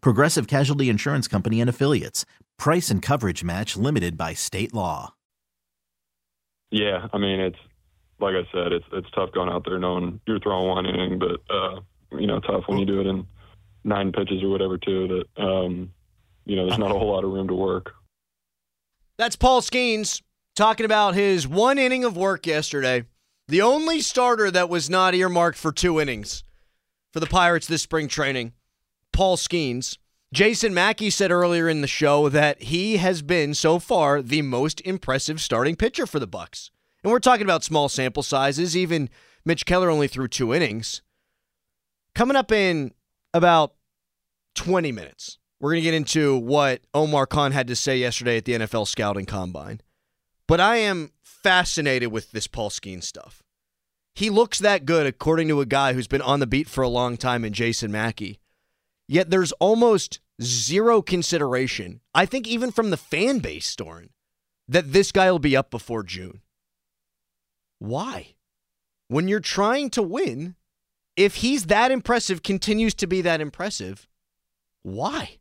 Progressive Casualty Insurance Company and Affiliates. Price and coverage match limited by state law. Yeah, I mean it's like I said, it's it's tough going out there knowing you're throwing one inning, but uh, you know, tough when you do it in nine pitches or whatever too. That um, you know, there's not a whole lot of room to work. That's Paul Skenes talking about his one inning of work yesterday. The only starter that was not earmarked for two innings for the Pirates this spring training, Paul Skenes. Jason Mackey said earlier in the show that he has been so far the most impressive starting pitcher for the Bucs. And we're talking about small sample sizes. Even Mitch Keller only threw two innings. Coming up in about 20 minutes, we're going to get into what Omar Khan had to say yesterday at the NFL Scouting Combine. But I am fascinated with this Paul Skenes stuff. He looks that good, according to a guy who's been on the beat for a long time in Jason Mackey. Yet there's almost zero consideration, I think, even from the fan base, Storin, that this guy will be up before June. Why? When you're trying to win, if he's that impressive, continues to be that impressive, why?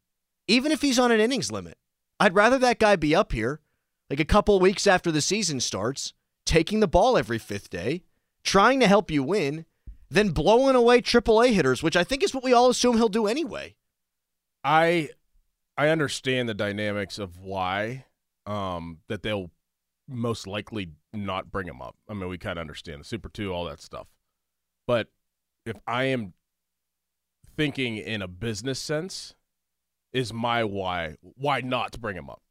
Even if he's on an innings limit, I'd rather that guy be up here, like a couple weeks after the season starts, taking the ball every fifth day, trying to help you win, than blowing away AAA hitters, which I think is what we all assume he'll do anyway. I I understand the dynamics of why um, that they'll most likely not bring him up. I mean, we kind of understand the Super Two, all that stuff. But if I am thinking in a business sense, is my why why not to bring him up?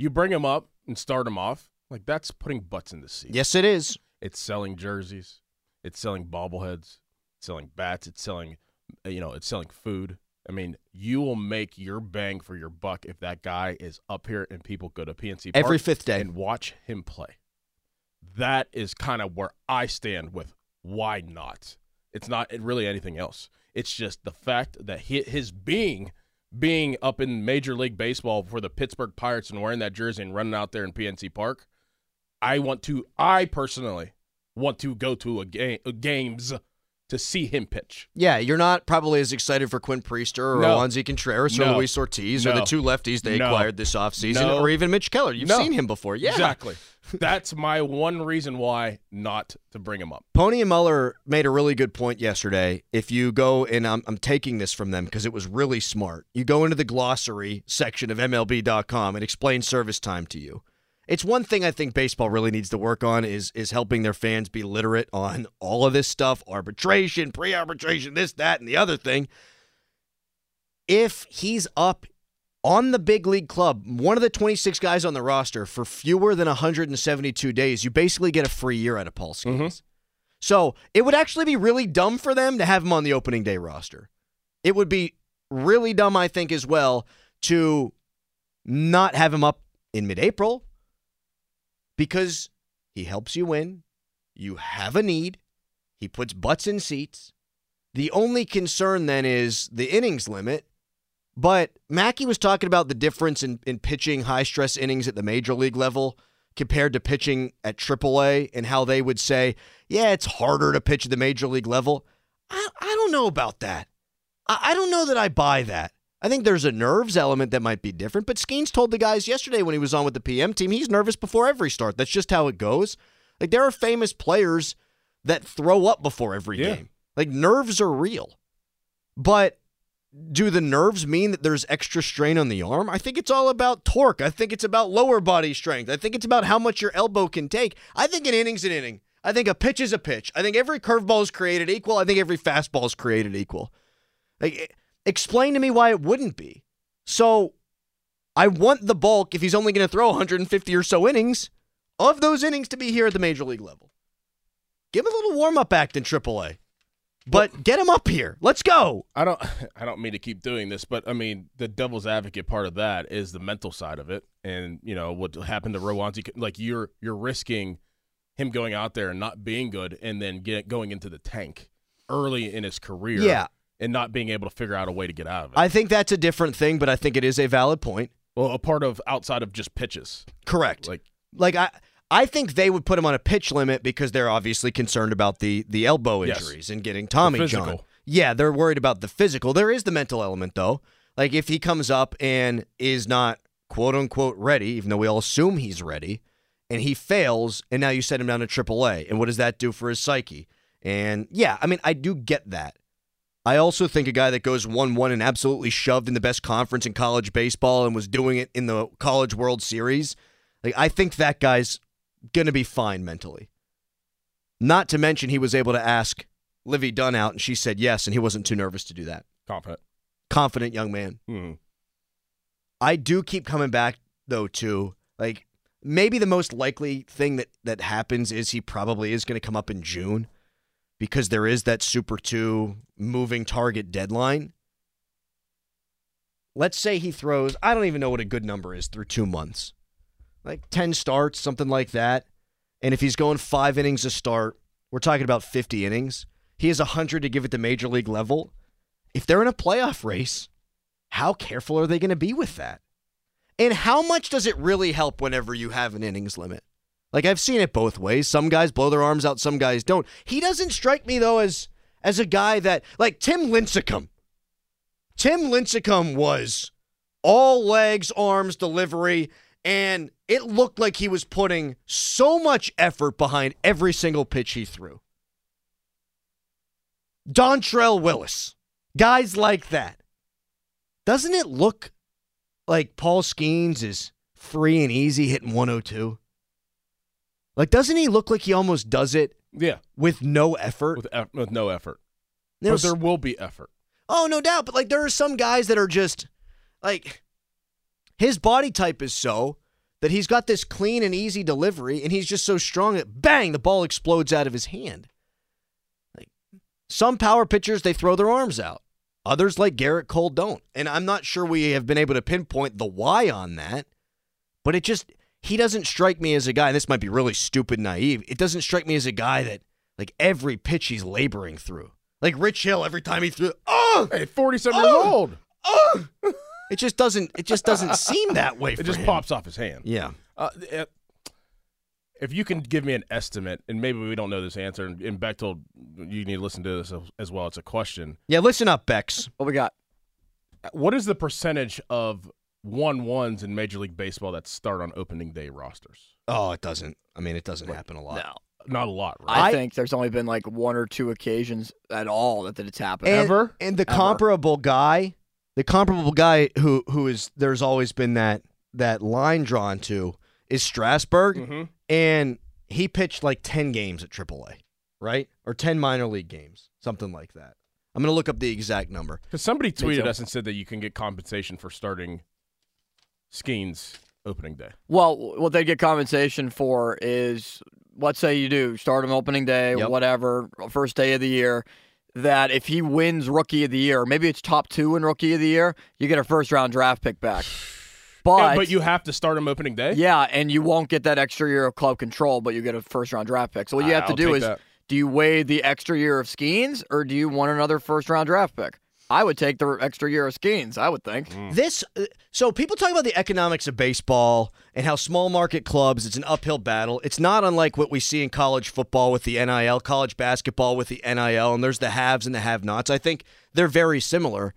You bring him up and start him off like that's putting butts in the seat. Yes, it is. It's selling jerseys. It's selling bobbleheads. It's selling bats. It's selling, uh, you know, it's selling food. I mean, you will make your bang for your buck if that guy is up here and people go to PNC Park Every fifth day. and watch him play. That is kind of where I stand with why not. It's not really anything else. It's just the fact that hi- his being being up in Major League Baseball for the Pittsburgh Pirates and wearing that jersey and running out there in PNC Park. I want to. I personally want to go to a game uh, games to see him pitch. Yeah, you're not probably as excited for Quinn Priester or No. Roansy Contreras or No. Luis Ortiz or the two lefties they No. acquired this offseason No. or even Mitch Keller. You've No. seen him before. Yeah. Exactly. That's my one reason why not to bring him up. Poni and Mueller made a really good point yesterday. If you go, and I'm, I'm taking this from them because it was really smart, you go into the glossary section of MLB.com and explain service time to you. It's one thing I think baseball really needs to work on is is helping their fans be literate on all of this stuff, arbitration, pre-arbitration, this, that, and the other thing. If he's up on the big league club, one of the 26 guys on the roster for fewer than 172 days, you basically get a free year out of Paul Skenes. Mm-hmm. So it would actually be really dumb for them to have him on the opening day roster. It would be really dumb, I think, as well, to not have him up in mid April because he helps you win. You have a need. He puts butts in seats. The only concern then is the innings limit. But Mackey was talking about the difference in, in pitching high stress innings at the major league level compared to pitching at AAA and how they would say, yeah, it's harder to pitch at the major league level. I, I don't know about that. I, I don't know that I buy that. I think there's a nerves element that might be different, but Skenes told the guys yesterday when he was on with the PM team, he's nervous before every start. That's just how it goes. Like there are famous players that throw up before every Yeah. game. Like nerves are real. But do the nerves mean that there's extra strain on the arm? I think it's all about torque. I think it's about lower body strength. I think it's about how much your elbow can take. I think an inning's an inning. I think a pitch is a pitch. I think every curveball is created equal. I think every fastball is created equal. Like, explain to me why it wouldn't be. So, I want the bulk if he's only going to throw 150 or so innings of those innings to be here at the major league level. Give him a little warm up act in AAA. But get him up here. Let's go. I don't I don't mean to keep doing this, but I mean the devil's advocate part of that is the mental side of it, and you know what happened to Roansy. Like you're you're risking him going out there and not being good, and then get going into the tank early in his career, Yeah. And not being able to figure out a way to get out of it. I think that's a different thing, but I think it is a valid point. well, a part of outside of just pitches, Correct. like Like I I think they would put him on a pitch limit because they're obviously concerned about the the elbow Yes. injuries and getting Tommy. John. Yeah, they're worried about the physical. There is the mental element though. Like if he comes up and is not quote unquote ready, even though we all assume he's ready, and he fails, and now you set him down to AAA, and what does that do for his psyche? And yeah, I mean, I do get that. I also think a guy that goes 1 1 and absolutely shoved in the best conference in college baseball and was doing it in the College World Series, like I think that guy's going to be fine mentally. Not to mention, he was able to ask Livvy Dunne out, and she said yes, and he wasn't too nervous to do that. confident. Confident young man. Hmm. I do keep coming back though to like maybe the most likely thing that that happens is he probably is going to come up in June because there is that Super 2 moving target deadline. Let's say he throws, I don't even know what a good number is through 2 months. Like 10 starts, something like that. And if he's going 5 innings a start, we're talking about 50 innings. He has 100 to give at the major league level. If they're in a playoff race, how careful are they going to be with that? And how much does it really help whenever you have an innings limit? Like I've seen it both ways. Some guys blow their arms out, some guys don't. He doesn't strike me though as as a guy that like Tim Lincecum. Tim Lincecum was all legs, arms, delivery, and it looked like he was putting so much effort behind every single pitch he threw. Dontrelle Willis, guys like that. Doesn't it look like Paul Skenes is free and easy hitting 102? Like, doesn't he look like he almost does it Yeah, with no effort? with eff- with no effort, know, but there will be effort. Oh, no doubt. But like, there are some guys that are just like his body type is so that he's got this clean and easy delivery, and he's just so strong that bang, the ball explodes out of his hand. Like some power pitchers, they throw their arms out. Others, like Gerrit Cole, don't. And I'm not sure we have been able to pinpoint the why on that, but it just he doesn't strike me as a guy. And this might be really stupid, naive. It doesn't strike me as a guy that like every pitch he's laboring through. Like Rich Hill, every time he threw, oh, Hey, forty-seven years Oh! old. oh. It just doesn't. It just doesn't seem that way. It for just him. pops off his hand. Yeah. Uh, eh, if you can give me an estimate, and maybe we don't know this answer, and, and Bechtel, you need to listen to this as, as well. It's a question. Yeah. Listen up, Bex. What we got? What is the percentage of one ones in Major League Baseball that start on opening day rosters? Oh, it doesn't. I mean, it doesn't happen a lot. No. Not a lot, right? I, I- think there's only been like one or two occasions at all that it's happened. And, Ever? And the Ever. comparable guy, the comparable guy who who is there's always been that that line drawn to is Strasburg, Mm-hmm. and he pitched like ten games at AAA, right, or ten minor league games, something like that. I'm gonna look up the exact number. Because somebody tweeted us and said that you can get compensation for starting Skenes opening day. Well, what they get compensation for is, let's say you do start him opening day, Yep. whatever, first day of the year. That if he wins Rookie of the Year, maybe it's top two in Rookie of the Year, you get a first round draft pick back. But Yeah, but you have to start him opening day. yeah, and you won't get that extra year of club control, but you get a first round draft pick. So what you have to I'll do is, that. do you weigh the extra year of Skenes or do you want another first round draft pick? I would take the extra year of Skenes. I would think. This uh, so people talk about the economics of baseball and how small market clubs it's an uphill battle. It's not unlike what we see in college football with the NIL, college basketball with the NIL, and there's the haves and the have-nots. I think they're very similar.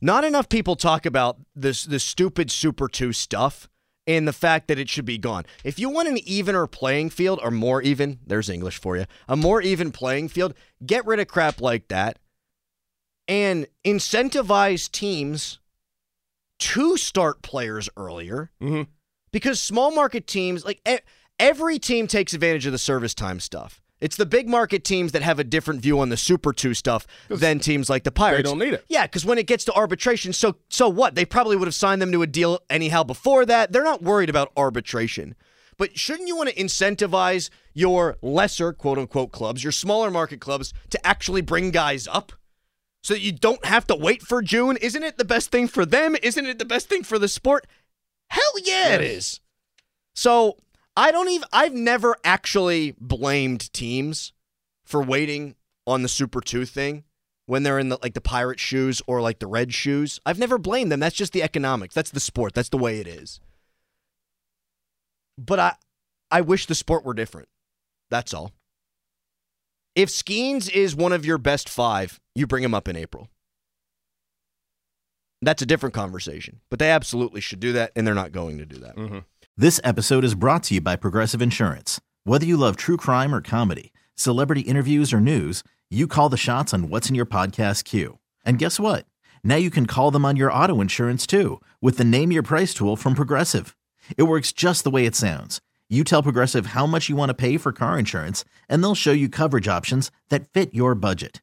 Not enough people talk about this the stupid Super 2 stuff and the fact that it should be gone. If you want an evener playing field or more even, there's English for you. A more even playing field, get rid of crap like that and incentivize teams to start players earlier Mhm. because small market teams like every team takes advantage of the service time stuff. It's the big market teams that have a different view on the Super 2 stuff than teams like the Pirates. They don't need it. Yeah, because when it gets to arbitration, so so what? They probably would have signed them to a deal anyhow before that. They're not worried about arbitration. But shouldn't you want to incentivize your lesser quote unquote clubs, your smaller market clubs, to actually bring guys up? So that you don't have to wait for June? Isn't it the best thing for them? Isn't it the best thing for the sport? Hell yeah, it is. So I don't even I've never actually blamed teams for waiting on the Super 2 thing when they're in the like the pirate shoes or like the red shoes. I've never blamed them. That's just the economics. That's the sport. That's the way it is. But I I wish the sport were different. That's all. If Skenes is one of your best 5, you bring him up in April. That's a different conversation. But they absolutely should do that and they're not going to do that. Mm-hmm. This episode is brought to you by Progressive Insurance. Whether you love true crime or comedy, celebrity interviews or news, you call the shots on what's in your podcast queue. And guess what? Now you can call them on your auto insurance too with the Name Your Price tool from Progressive. It works just the way it sounds. You tell Progressive how much you want to pay for car insurance, and they'll show you coverage options that fit your budget.